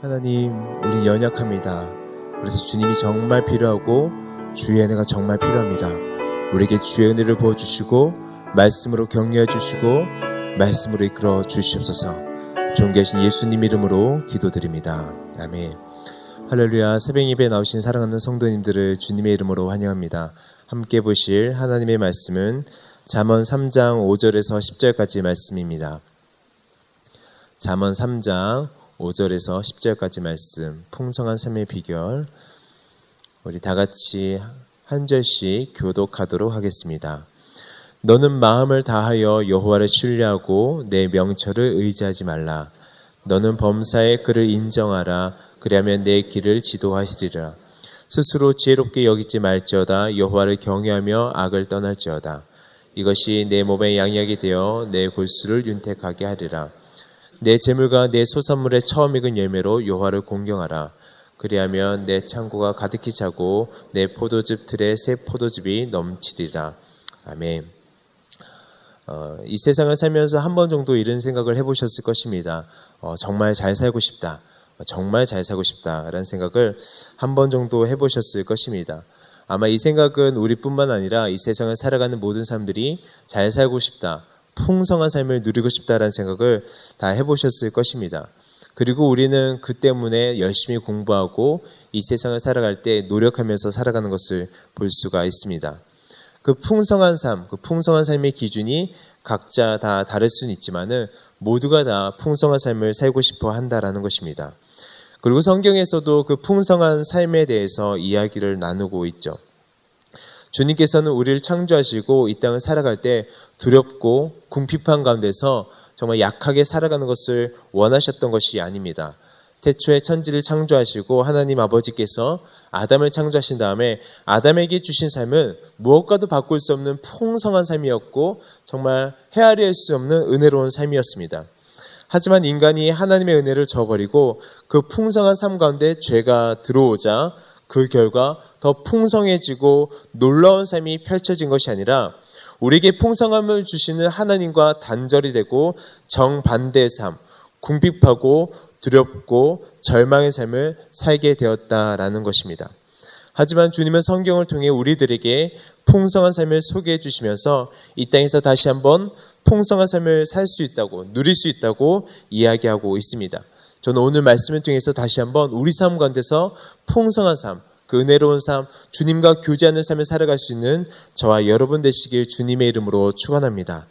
하나님, 우리 연약합니다. 그래서 주님이 정말 필요하고 주의 은혜가 정말 필요합니다. 우리에게 주의 은혜를 부어주시고 말씀으로 격려해 주시고 말씀으로 이끌어 주시옵소서. 존귀하신 예수님 이름으로 기도드립니다. 아멘. 할렐루야 새벽 예배에 나오신 사랑하는 성도님들을 주님의 이름으로 환영합니다. 함께 보실 하나님의 말씀은 잠언 3장 5절에서 10절까지 말씀입니다. 잠언 3장 5절에서 10절까지 말씀 풍성한 삶의 비결 우리 다 같이 한 절씩 교독하도록 하겠습니다. 너는 마음을 다하여 여호와를 신뢰하고 내 명철을 의지하지 말라. 너는 범사의 그를 인정하라. 그리하면 내 길을 지도하시리라. 스스로 지혜롭게 여기지 말지어다 여호와를 경외하며 악을 떠날지어다. 이것이 내 몸의 양약이 되어 내 골수를 윤택하게 하리라. 내 재물과 내 소산물의 처음 익은 열매로 여호와를 공경하라. 그리하면 내 창고가 가득히 차고 내 포도즙 틀에 새 포도즙이 넘치리라. 아멘. 어, 이 세상을 살면서 한 번 정도 이런 생각을 해보셨을 것입니다. 어, 정말 잘 살고 싶다. 정말 잘 살고 싶다라는 생각을 한 번 정도 해보셨을 것입니다. 아마 이 생각은 우리뿐만 아니라 이 세상을 살아가는 모든 사람들이 잘 살고 싶다, 풍성한 삶을 누리고 싶다라는 생각을 다 해보셨을 것입니다. 그리고 우리는 그 때문에 열심히 공부하고 이 세상을 살아갈 때 노력하면서 살아가는 것을 볼 수가 있습니다. 그 풍성한 삶, 그 풍성한 삶의 기준이 각자 다 다를 수는 있지만은 모두가 다 풍성한 삶을 살고 싶어 한다라는 것입니다. 그리고 성경에서도 그 풍성한 삶에 대해서 이야기를 나누고 있죠. 주님께서는 우리를 창조하시고 이 땅을 살아갈 때 두렵고 궁핍한 가운데서 정말 약하게 살아가는 것을 원하셨던 것이 아닙니다. 태초에 천지를 창조하시고 하나님 아버지께서 아담을 창조하신 다음에 아담에게 주신 삶은 무엇과도 바꿀 수 없는 풍성한 삶이었고 정말 헤아릴 수 없는 은혜로운 삶이었습니다. 하지만 인간이 하나님의 은혜를 저버리고 그 풍성한 삶 가운데 죄가 들어오자 그 결과 더 풍성해지고 놀라운 삶이 펼쳐진 것이 아니라 우리에게 풍성함을 주시는 하나님과 단절이 되고 정반대의 삶, 궁핍하고 두렵고 절망의 삶을 살게 되었다라는 것입니다. 하지만 주님은 성경을 통해 우리들에게 풍성한 삶을 소개해 주시면서 이 땅에서 다시 한번 풍성한 삶을 살 수 있다고 누릴 수 있다고 이야기하고 있습니다. 저는 오늘 말씀을 통해서 다시 한번 우리 삶 가운데서 풍성한 삶, 그 은혜로운 삶, 주님과 교제하는 삶을 살아갈 수 있는 저와 여러분 되시길 주님의 이름으로 축원합니다.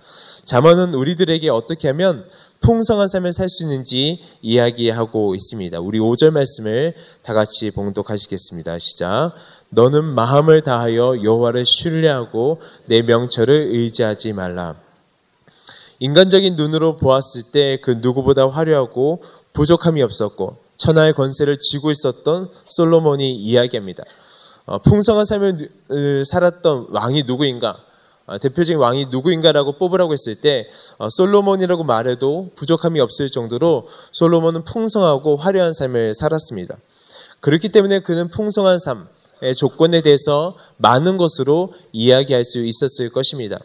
잠언은 우리들에게 어떻게 하면 풍성한 삶을 살 수 있는지 이야기하고 있습니다. 우리 5절 말씀을 다 같이 봉독하시겠습니다. 시작. 너는 마음을 다하여 여호와를 신뢰하고 내 명철을 의지하지 말라. 인간적인 눈으로 보았을 때 그 누구보다 화려하고 부족함이 없었고 천하의 권세를 쥐고 있었던 솔로몬이 이야기합니다. 어, 풍성한 삶을 살았던 왕이 누구인가? 어, 대표적인 왕이 누구인가라고 뽑으라고 했을 때 어, 솔로몬이라고 말해도 부족함이 없을 정도로 솔로몬은 풍성하고 화려한 삶을 살았습니다. 그렇기 때문에 그는 풍성한 삶의 조건에 대해서 많은 것으로 이야기할 수 있었을 것입니다.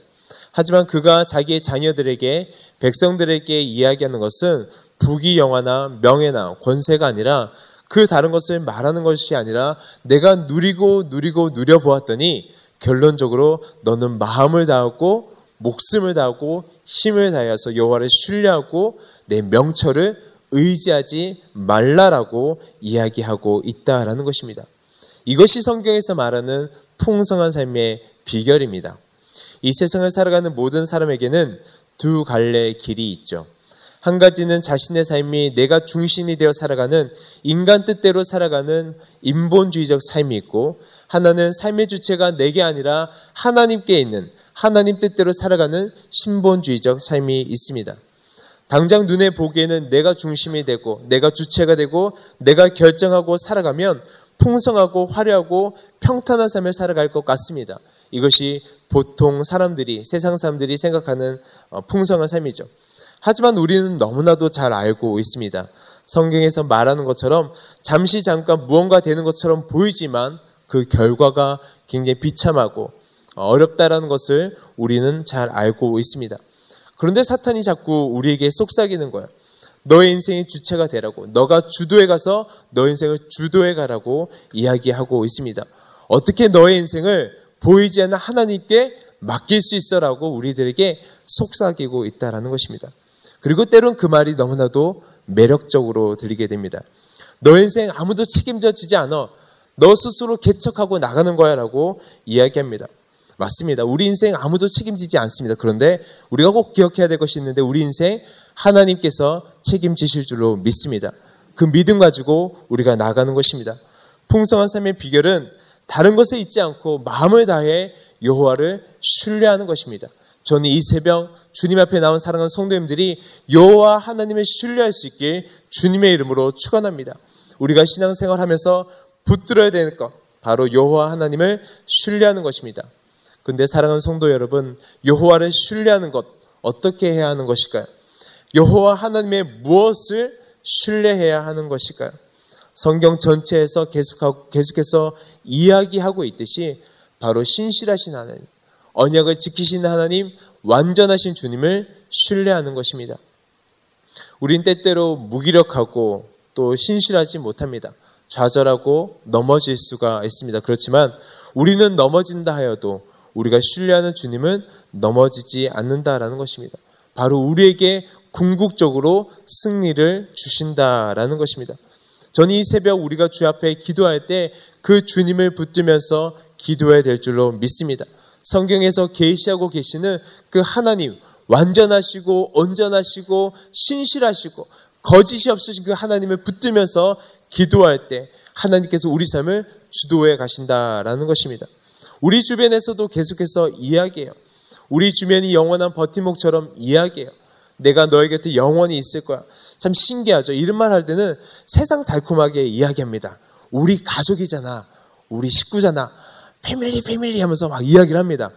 하지만 그가 자기의 자녀들에게 백성들에게 이야기하는 것은 부귀 영화나 명예나 권세가 아니라 그 다른 것을 말하는 것이 아니라 내가 누리고 누리고 누려보았더니 결론적으로 너는 마음을 다하고 목숨을 다하고 힘을 다해서 여호와를 신뢰하고 내 명철을 의지하지 말라라고 이야기하고 있다라는 것입니다. 이것이 성경에서 말하는 풍성한 삶의 비결입니다. 이 세상을 살아가는 모든 사람에게는 두 갈래의 길이 있죠. 한 가지는 자신의 삶이 내가 중심이 되어 살아가는 인간 뜻대로 살아가는 인본주의적 삶이 있고 하나는 삶의 주체가 내게 아니라 하나님께 있는 하나님 뜻대로 살아가는 신본주의적 삶이 있습니다. 당장 눈에 보기에는 내가 중심이 되고 내가 주체가 되고 내가 결정하고 살아가면 풍성하고 화려하고 평탄한 삶을 살아갈 것 같습니다. 이것이 보통 사람들이 세상 사람들이 생각하는 어, 풍성한 삶이죠. 하지만 우리는 너무나도 잘 알고 있습니다. 성경에서 말하는 것처럼 잠시 잠깐 무언가 되는 것처럼 보이지만 그 결과가 굉장히 비참하고 어렵다라는 것을 우리는 잘 알고 있습니다. 그런데 사탄이 자꾸 우리에게 속삭이는 거예요. 너의 인생의 주체가 되라고 너가 주도해 가서 너의 인생을 주도해 가라고 이야기하고 있습니다. 어떻게 너의 인생을 보이지 않는 하나님께 맡길 수 있어라고 우리들에게 속삭이고 있다라는 것입니다. 그리고 때론 그 말이 너무나도 매력적으로 들리게 됩니다. 너의 인생 아무도 책임져 지지 않아. 너 스스로 개척하고 나가는 거야 라고 이야기합니다. 맞습니다. 우리 인생 아무도 책임지지 않습니다. 그런데 우리가 꼭 기억해야 될 것이 있는데 우리 인생 하나님께서 책임지실 줄로 믿습니다. 그 믿음 가지고 우리가 나가는 것입니다. 풍성한 삶의 비결은 다른 것에 있지 않고 마음을 다해 여호와를 신뢰하는 것입니다. 저는 이 새벽 주님 앞에 나온 사랑하는 성도님들이 여호와 하나님을 신뢰할 수 있길 주님의 이름으로 축원합니다. 우리가 신앙생활하면서 붙들어야 되는 것 바로 여호와 하나님을 신뢰하는 것입니다. 근데 사랑하는 성도 여러분, 여호와를 신뢰하는 것 어떻게 해야 하는 것일까요? 여호와 하나님의 무엇을 신뢰해야 하는 것일까요? 성경 전체에서 계속하고, 계속해서 이야기하고 있듯이 바로 신실하신 하나님, 언약을 지키시는 하나님, 완전하신 주님을 신뢰하는 것입니다. 우린 때때로 무기력하고 또 신실하지 못합니다. 좌절하고 넘어질 수가 있습니다. 그렇지만 우리는 넘어진다 하여도 우리가 신뢰하는 주님은 넘어지지 않는다라는 것입니다. 바로 우리에게 궁극적으로 승리를 주신다라는 것입니다. 저는 이 새벽 우리가 주 앞에 기도할 때 그 주님을 붙들면서 기도해야 될 줄로 믿습니다. 성경에서 계시하고 계시는 그 하나님 완전하시고 온전하시고 신실하시고 거짓이 없으신 그 하나님을 붙들면서 기도할 때 하나님께서 우리 삶을 주도해 가신다라는 것입니다. 우리 주변에서도 계속해서 이야기해요. 우리 주변이 영원한 버팀목처럼 이야기해요. 내가 너의 곁에 영원히 있을 거야. 참 신기하죠. 이런 말 할 때는 세상 달콤하게 이야기합니다. 우리 가족이잖아. 우리 식구잖아. 패밀리 패밀리 하면서 막 이야기를 합니다.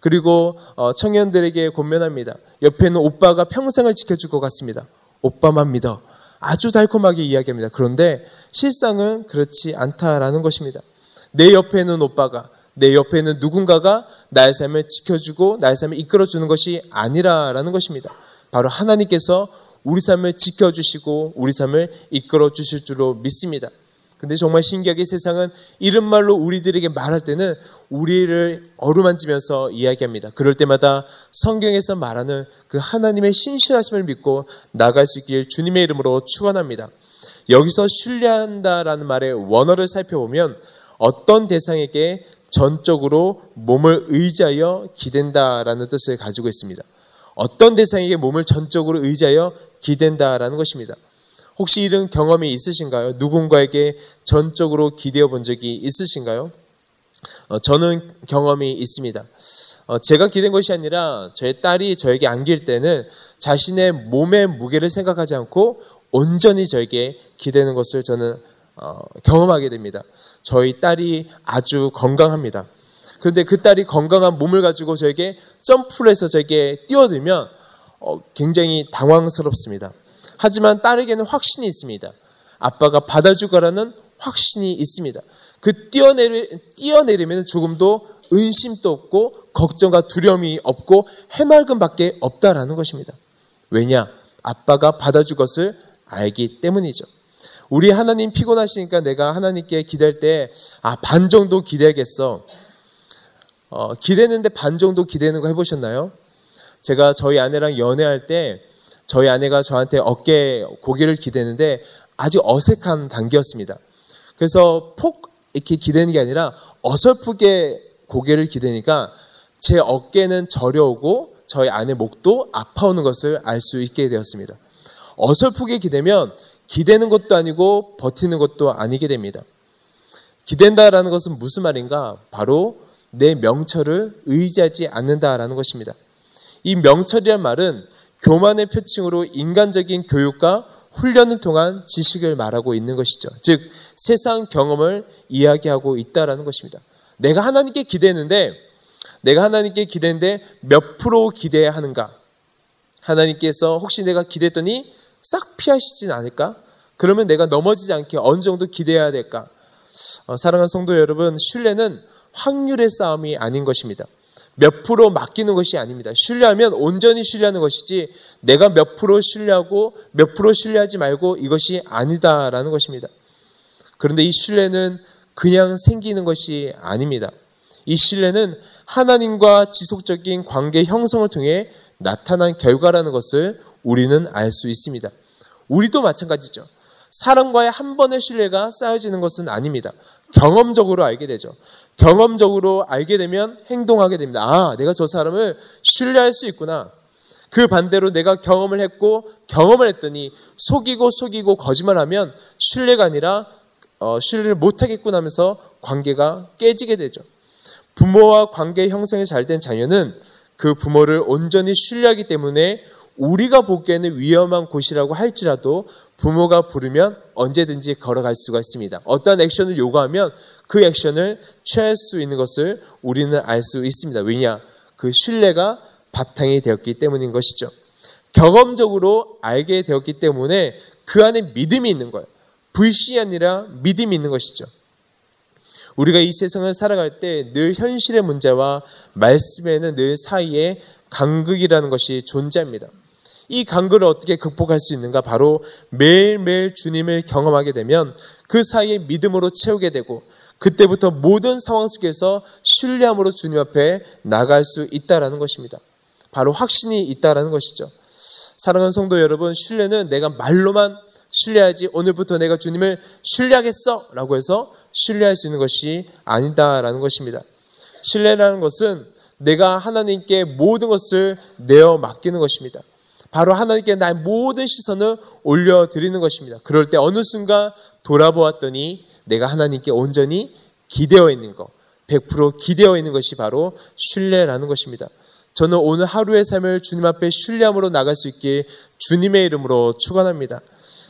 그리고 어, 청년들에게 권면합니다. 옆에는 오빠가 평생을 지켜줄 것 같습니다. 오빠만 믿어. 아주 달콤하게 이야기합니다. 그런데 실상은 그렇지 않다라는 것입니다. 내 옆에는 오빠가, 내 옆에는 누군가가 나의 삶을 지켜주고 나의 삶을 이끌어주는 것이 아니라라는 것입니다. 바로 하나님께서 우리 삶을 지켜주시고 우리 삶을 이끌어주실 줄로 믿습니다. 근데 정말 신기하게 세상은 이런 말로 우리들에게 말할 때는 우리를 어루만지면서 이야기합니다. 그럴 때마다 성경에서 말하는 그 하나님의 신실하심을 믿고 나갈 수 있길 주님의 이름으로 축원합니다. 여기서 신뢰한다라는 말의 원어를 살펴보면 어떤 대상에게 전적으로 몸을 의지하여 기댄다라는 뜻을 가지고 있습니다. 어떤 대상에게 몸을 전적으로 의지하여 기댄다라는 것입니다. 혹시 이런 경험이 있으신가요? 누군가에게 전적으로 기대어 본 적이 있으신가요? 어, 저는 경험이 있습니다. 어, 제가 기댄 것이 아니라 저의 딸이 저에게 안길 때는 자신의 몸의 무게를 생각하지 않고 온전히 저에게 기대는 것을 저는 어, 경험하게 됩니다. 저희 딸이 아주 건강합니다. 그런데 그 딸이 건강한 몸을 가지고 저에게 점프를 해서 저에게 뛰어들면 어, 굉장히 당황스럽습니다. 하지만 딸에게는 확신이 있습니다. 아빠가 받아줄 거라는 확신이 있습니다. 그 뛰어내리, 뛰어내리면 조금도 의심도 없고 걱정과 두려움이 없고 해맑음 밖에 없다라는 것입니다. 왜냐? 아빠가 받아줄 것을 알기 때문이죠. 우리 하나님 피곤하시니까 내가 하나님께 기댈 때, 아, 반 정도 기대겠어. 어, 기대는데 반 정도 기대는 거 해보셨나요? 제가 저희 아내랑 연애할 때 저희 아내가 저한테 어깨 고개를 기대는데 아주 어색한 단계였습니다. 그래서 폭 이렇게 기대는 게 아니라 어설프게 고개를 기대니까 제 어깨는 저려오고 저희 아내 목도 아파오는 것을 알 수 있게 되었습니다. 어설프게 기대면 기대는 것도 아니고 버티는 것도 아니게 됩니다. 기댄다라는 것은 무슨 말인가? 바로 내 명철을 의지하지 않는다라는 것입니다. 이 명철이란 말은 교만의 표층으로 인간적인 교육과 훈련을 통한 지식을 말하고 있는 것이죠. 즉 세상 경험을 이야기하고 있다라는 것입니다. 내가 하나님께 기대는데 내가 하나님께 기대는데 몇 프로 기대야 하는가? 하나님께서 혹시 내가 기대했더니 싹 피하시진 않을까? 그러면 내가 넘어지지 않게 어느 정도 기대해야 될까? 어, 사랑하는 성도 여러분, 신뢰는 확률의 싸움이 아닌 것입니다. 몇 프로 맡기는 것이 아닙니다. 신뢰하면 온전히 신뢰하는 것이지 내가 몇 프로 신뢰하고 몇 프로 신뢰하지 말고 이것이 아니다라는 것입니다. 그런데 이 신뢰는 그냥 생기는 것이 아닙니다. 이 신뢰는 하나님과 지속적인 관계 형성을 통해 나타난 결과라는 것을 우리는 알 수 있습니다. 우리도 마찬가지죠. 사람과의 한 번의 신뢰가 쌓여지는 것은 아닙니다. 경험적으로 알게 되죠. 경험적으로 알게 되면 행동하게 됩니다. 아, 내가 저 사람을 신뢰할 수 있구나. 그 반대로 내가 경험을 했고 경험을 했더니 속이고 속이고 거짓말하면 신뢰가 아니라 어, 신뢰를 못하겠구나 하면서 관계가 깨지게 되죠. 부모와 관계 형성이 잘 된 자녀는 그 부모를 온전히 신뢰하기 때문에 우리가 보기에는 위험한 곳이라고 할지라도 부모가 부르면 언제든지 걸어갈 수가 있습니다. 어떠한 액션을 요구하면 그 액션을 취할 수 있는 것을 우리는 알 수 있습니다. 왜냐? 그 신뢰가 바탕이 되었기 때문인 것이죠. 경험적으로 알게 되었기 때문에 그 안에 믿음이 있는 거예요. 불신이 아니라 믿음이 있는 것이죠. 우리가 이 세상을 살아갈 때 늘 현실의 문제와 말씀에는 늘 사이에 간극이라는 것이 존재합니다. 이 간극을 어떻게 극복할 수 있는가? 바로 매일매일 주님을 경험하게 되면 그 사이에 믿음으로 채우게 되고 그때부터 모든 상황 속에서 신뢰함으로 주님 앞에 나갈 수 있다라는 것입니다. 바로 확신이 있다라는 것이죠. 사랑하는 성도 여러분, 신뢰는 내가 말로만 신뢰하지 오늘부터 내가 주님을 신뢰하겠어 라고 해서 신뢰할 수 있는 것이 아니다라는 것입니다. 신뢰라는 것은 내가 하나님께 모든 것을 내어 맡기는 것입니다. 바로 하나님께 나의 모든 시선을 올려드리는 것입니다. 그럴 때 어느 순간 돌아보았더니 내가 하나님께 온전히 기대어 있는 것, 100% 기대어 있는 것이 바로 신뢰라는 것입니다. 저는 오늘 하루의 삶을 주님 앞에 신뢰함으로 나갈 수 있게 주님의 이름으로 축원합니다.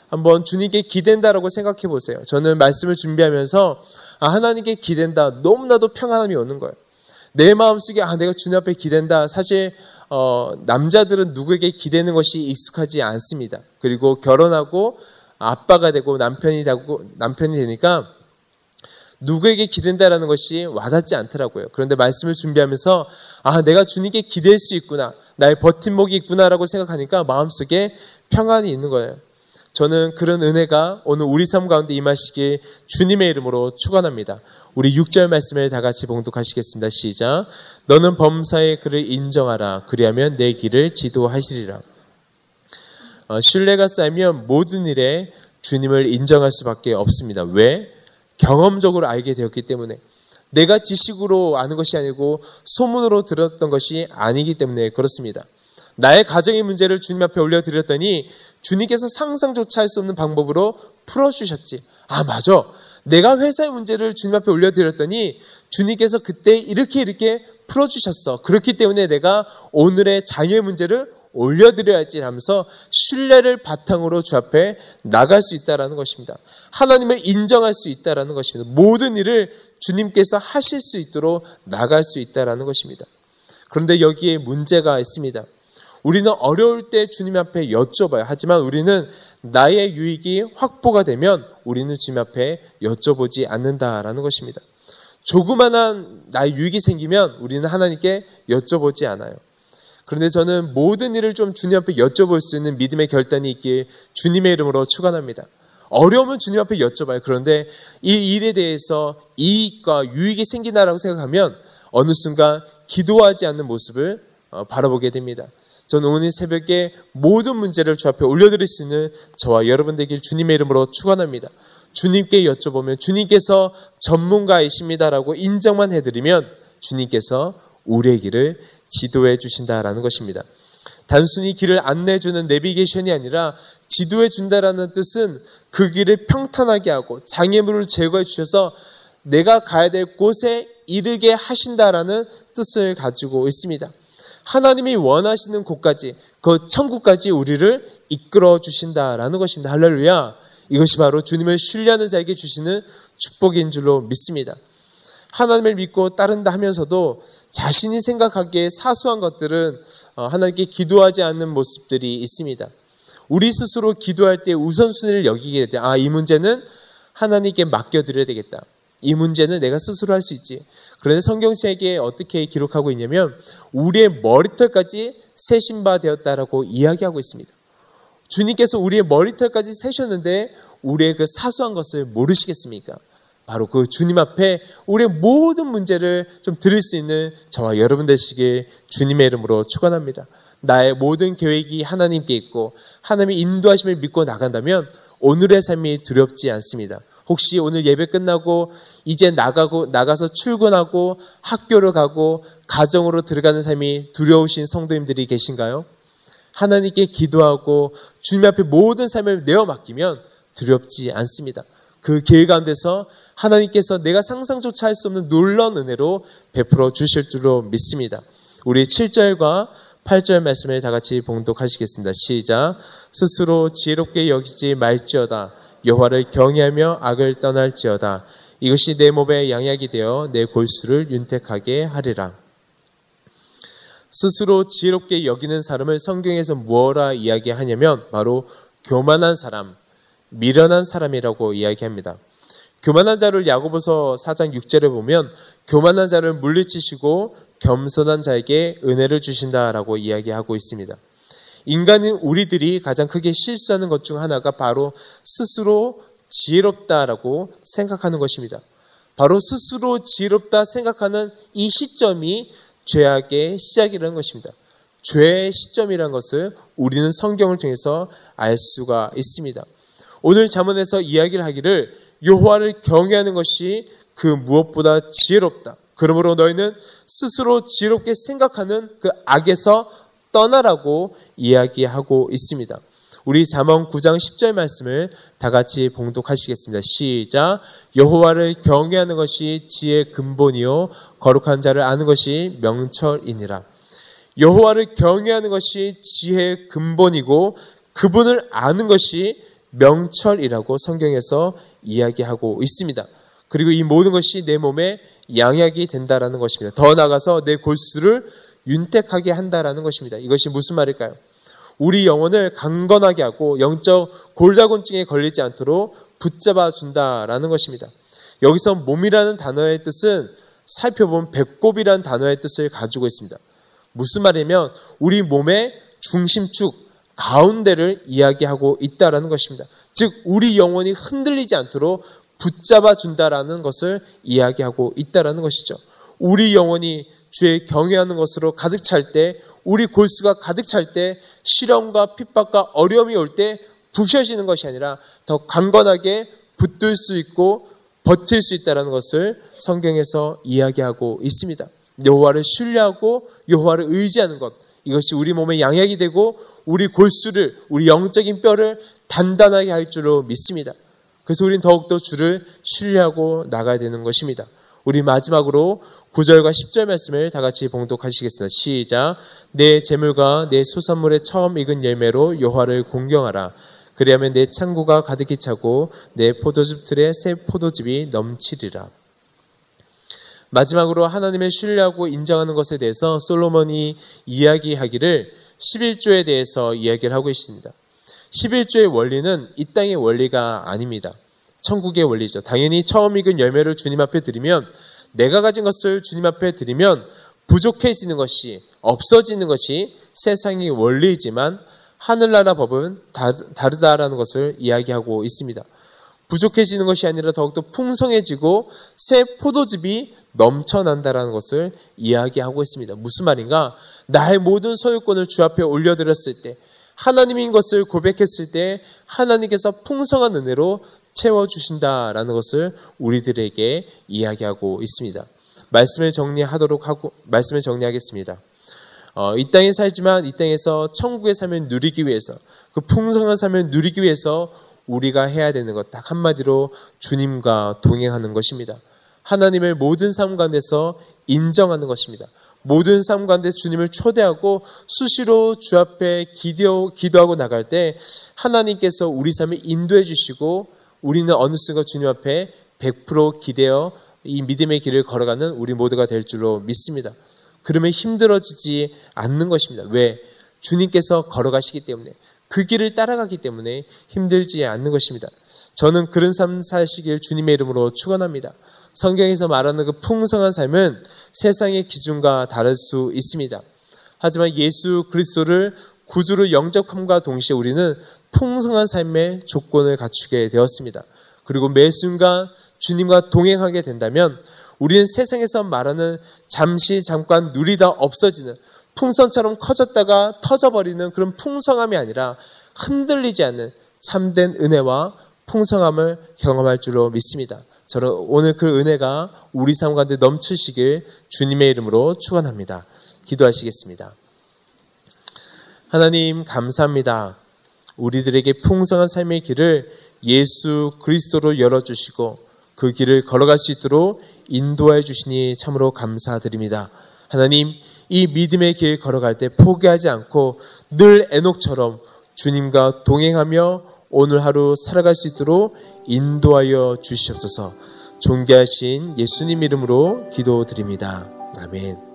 한번 주님께 기댄다라고 생각해 보세요. 저는 말씀을 준비하면서 아, 하나님께 기댄다. 너무나도 평안함이 오는 거예요. 내 마음속에 아, 내가 주님 앞에 기댄다. 사실 어, 남자들은 누구에게 기대는 것이 익숙하지 않습니다. 그리고 결혼하고 아빠가 되고 남편이 되고 남편이 되니까 누구에게 기댄다라는 것이 와닿지 않더라고요. 그런데 말씀을 준비하면서 아, 내가 주님께 기댈 수 있구나. 나의 버팀목이 있구나라고 생각하니까 마음속에 평안이 있는 거예요. 저는 그런 은혜가 오늘 우리 삶 가운데 임하시길 주님의 이름으로 축원합니다. 우리 6절 말씀을 다 같이 봉독하시겠습니다. 시작. 너는 범사의 그를 인정하라. 그리하면 내 길을 지도하시리라. 어, 신뢰가 쌓이면 모든 일에 주님을 인정할 수밖에 없습니다. 왜? 경험적으로 알게 되었기 때문에. 내가 지식으로 아는 것이 아니고 소문으로 들었던 것이 아니기 때문에 그렇습니다. 나의 가정의 문제를 주님 앞에 올려드렸더니 주님께서 상상조차 할 수 없는 방법으로 풀어주셨지. 아, 맞아. 내가 회사의 문제를 주님 앞에 올려드렸더니 주님께서 그때 이렇게 이렇게 풀어주셨어. 그렇기 때문에 내가 오늘의 자녀의 문제를 올려드려야지 하면서 신뢰를 바탕으로 주 앞에 나갈 수 있다라는 것입니다. 하나님을 인정할 수 있다라는 것입니다. 모든 일을 주님께서 하실 수 있도록 나갈 수 있다라는 것입니다. 그런데 여기에 문제가 있습니다. 우리는 어려울 때 주님 앞에 여쭤봐요. 하지만 우리는 나의 유익이 확보가 되면 우리는 주님 앞에 여쭤보지 않는다라는 것입니다. 조그만한 나의 유익이 생기면 우리는 하나님께 여쭤보지 않아요. 그런데 저는 모든 일을 좀 주님 앞에 여쭤볼 수 있는 믿음의 결단이 있길 주님의 이름으로 축원합니다. 어려우면 주님 앞에 여쭤봐요. 그런데 이 일에 대해서 이익과 유익이 생긴다라고 생각하면 어느 순간 기도하지 않는 모습을 어, 바라보게 됩니다. 저는 오늘 새벽에 모든 문제를 주 앞에 올려드릴 수 있는 저와 여러분 되길 주님의 이름으로 축원합니다. 주님께 여쭤보면 주님께서 전문가이십니다라고 인정만 해드리면 주님께서 우리의 길을 지도해 주신다라는 것입니다. 단순히 길을 안내해 주는 내비게이션이 아니라 지도해 준다라는 뜻은 그 길을 평탄하게 하고 장애물을 제거해 주셔서 내가 가야 될 곳에 이르게 하신다라는 뜻을 가지고 있습니다. 하나님이 원하시는 곳까지 그 천국까지 우리를 이끌어 주신다라는 것입니다. 할렐루야. 이것이 바로 주님을 신뢰하는 자에게 주시는 축복인 줄로 믿습니다. 하나님을 믿고 따른다 하면서도 자신이 생각하기에 사소한 것들은 어, 하나님께 기도하지 않는 모습들이 있습니다. 우리 스스로 기도할 때 우선순위를 여기게 되죠. 아, 이 문제는 하나님께 맡겨드려야 되겠다. 이 문제는 내가 스스로 할 수 있지. 그런데 성경책에 어떻게 기록하고 있냐면 우리의 머리털까지 세신 바 되었다라고 이야기하고 있습니다. 주님께서 우리의 머리털까지 세셨는데 우리의 그 사소한 것을 모르시겠습니까? 바로 그 주님 앞에 우리의 모든 문제를 좀 들을 수 있는 저와 여러분 되시길 주님의 이름으로 축원합니다. 나의 모든 계획이 하나님께 있고 하나님의 인도하심을 믿고 나간다면 오늘의 삶이 두렵지 않습니다. 혹시 오늘 예배 끝나고 이제 나가고 나가서 출근하고 학교를 가고 가정으로 들어가는 삶이 두려우신 성도님들이 계신가요? 하나님께 기도하고 주님 앞에 모든 삶을 내어 맡기면 두렵지 않습니다. 그 길 가운데서 하나님께서 내가 상상조차 할 수 없는 놀라운 은혜로 베풀어 주실 줄로 믿습니다. 우리 7절과 8절 말씀을 다 같이 봉독하시겠습니다. 시작. 스스로 지혜롭게 여기지 말지어다. 여호와를 경외하며 악을 떠날지어다. 이것이 내 몸에 양약이 되어 내 골수를 윤택하게 하리라. 스스로 지혜롭게 여기는 사람을 성경에서 무엇라 이야기하냐면 바로 교만한 사람, 미련한 사람이라고 이야기합니다. 교만한 자를 야고보서 4장 6절에 보면 교만한 자를 물리치시고 겸손한 자에게 은혜를 주신다라고 이야기하고 있습니다. 인간은 우리들이 가장 크게 실수하는 것 중 하나가 바로 스스로 지혜롭다라고 생각하는 것입니다. 바로 스스로 지혜롭다 생각하는 이 시점이 죄악의 시작이라는 것입니다. 죄의 시점이라는 것을 우리는 성경을 통해서 알 수가 있습니다. 오늘 잠언에서 이야기를 하기를 여호와를 경외하는 것이 그 무엇보다 지혜롭다. 그러므로 너희는 스스로 지혜롭게 생각하는 그 악에서 떠나라고 이야기하고 있습니다. 우리 잠언 9장 10절 말씀을 다 같이 봉독하시겠습니다. 시작. 여호와를 경외하는 것이 지혜의 근본이요 거룩한 자를 아는 것이 명철이니라. 여호와를 경외하는 것이 지혜의 근본이고 그분을 아는 것이 명철이라고 성경에서 이야기하고 있습니다. 그리고 이 모든 것이 내 몸에 양약이 된다라는 것입니다. 더 나아가서 내 골수를 윤택하게 한다라는 것입니다. 이것이 무슨 말일까요? 우리 영혼을 강건하게 하고 영적 골다공증에 걸리지 않도록 붙잡아 준다라는 것입니다. 여기서 몸이라는 단어의 뜻은 살펴본 배꼽이라는 단어의 뜻을 가지고 있습니다. 무슨 말이냐면 우리 몸의 중심축 가운데를 이야기하고 있다라는 것입니다. 즉 우리 영혼이 흔들리지 않도록 붙잡아 준다라는 것을 이야기하고 있다라는 것이죠. 우리 영혼이 주의 경외하는 것으로 가득 찰 때, 우리 골수가 가득 찰 때, 시련과 핍박과 어려움이 올 때 부셔지는 것이 아니라 더 강건하게 붙들 수 있고 버틸 수 있다는 것을 성경에서 이야기하고 있습니다. 여호와를 신뢰하고 여호와를 의지하는 것 이것이 우리 몸의 양약이 되고 우리 골수를 우리 영적인 뼈를 단단하게 할 줄로 믿습니다. 그래서 우리는 더욱더 주를 신뢰하고 나가야 되는 것입니다. 우리 마지막으로 9절과 10절 말씀을 다 같이 봉독하시겠습니다. 시작. 내 재물과 내 수산물의 처음 익은 열매로 여호와를 공경하라. 그리하면 내 창고가 가득히 차고 내 포도즙 틀에 새 포도즙이 넘치리라. 마지막으로 하나님을 신뢰하고 인정하는 것에 대해서 솔로몬이 이야기하기를 11조에 대해서 이야기를 하고 있습니다. 11조의 원리는 이 땅의 원리가 아닙니다. 천국의 원리죠. 당연히 처음 익은 열매를 주님 앞에 드리면 내가 가진 것을 주님 앞에 드리면 부족해지는 것이 없어지는 것이 세상의 원리이지만 하늘나라 법은 다르다라는 것을 이야기하고 있습니다. 부족해지는 것이 아니라 더욱더 풍성해지고 새 포도즙이 넘쳐난다라는 것을 이야기하고 있습니다. 무슨 말인가? 나의 모든 소유권을 주 앞에 올려드렸을 때, 하나님인 것을 고백했을 때, 하나님께서 풍성한 은혜로 채워주신다라는 것을 우리들에게 이야기하고 있습니다. 말씀을 정리하도록 하고, 말씀을 정리하겠습니다. 어, 이 땅에 살지만 이 땅에서 천국의 삶을 누리기 위해서 그 풍성한 삶을 누리기 위해서 우리가 해야 되는 것 딱 한마디로 주님과 동행하는 것입니다. 하나님을 모든 삶 가운데서 인정하는 것입니다. 모든 삶 가운데 주님을 초대하고 수시로 주 앞에 기도, 기도하고 나갈 때 하나님께서 우리 삶을 인도해 주시고 우리는 어느 순간 주님 앞에 100% 기대어 이 믿음의 길을 걸어가는 우리 모두가 될 줄로 믿습니다. 그러면 힘들어지지 않는 것입니다. 왜? 주님께서 걸어가시기 때문에 그 길을 따라가기 때문에 힘들지 않는 것입니다. 저는 그런 삶 사시길 주님의 이름으로 축원합니다. 성경에서 말하는 그 풍성한 삶은 세상의 기준과 다를 수 있습니다. 하지만 예수 그리스도를 구주로 영접함과 동시에 우리는 풍성한 삶의 조건을 갖추게 되었습니다. 그리고 매 순간 주님과 동행하게 된다면 우리는 세상에서 말하는 잠시 잠깐 누리다 없어지는 풍선처럼 커졌다가 터져버리는 그런 풍성함이 아니라 흔들리지 않는 참된 은혜와 풍성함을 경험할 줄로 믿습니다. 저는 오늘 그 은혜가 우리 삶 가운데 넘치시길 주님의 이름으로 축원합니다. 기도하시겠습니다. 하나님 감사합니다. 우리들에게 풍성한 삶의 길을 예수 그리스도로 열어주시고 그 길을 걸어갈 수 있도록 인도해 주시니 참으로 감사드립니다. 하나님, 이 믿음의 길 걸어갈 때 포기하지 않고 늘 애녹처럼 주님과 동행하며 오늘 하루 살아갈 수 있도록 인도하여 주시옵소서 존귀하신 예수님 이름으로 기도드립니다. 아멘.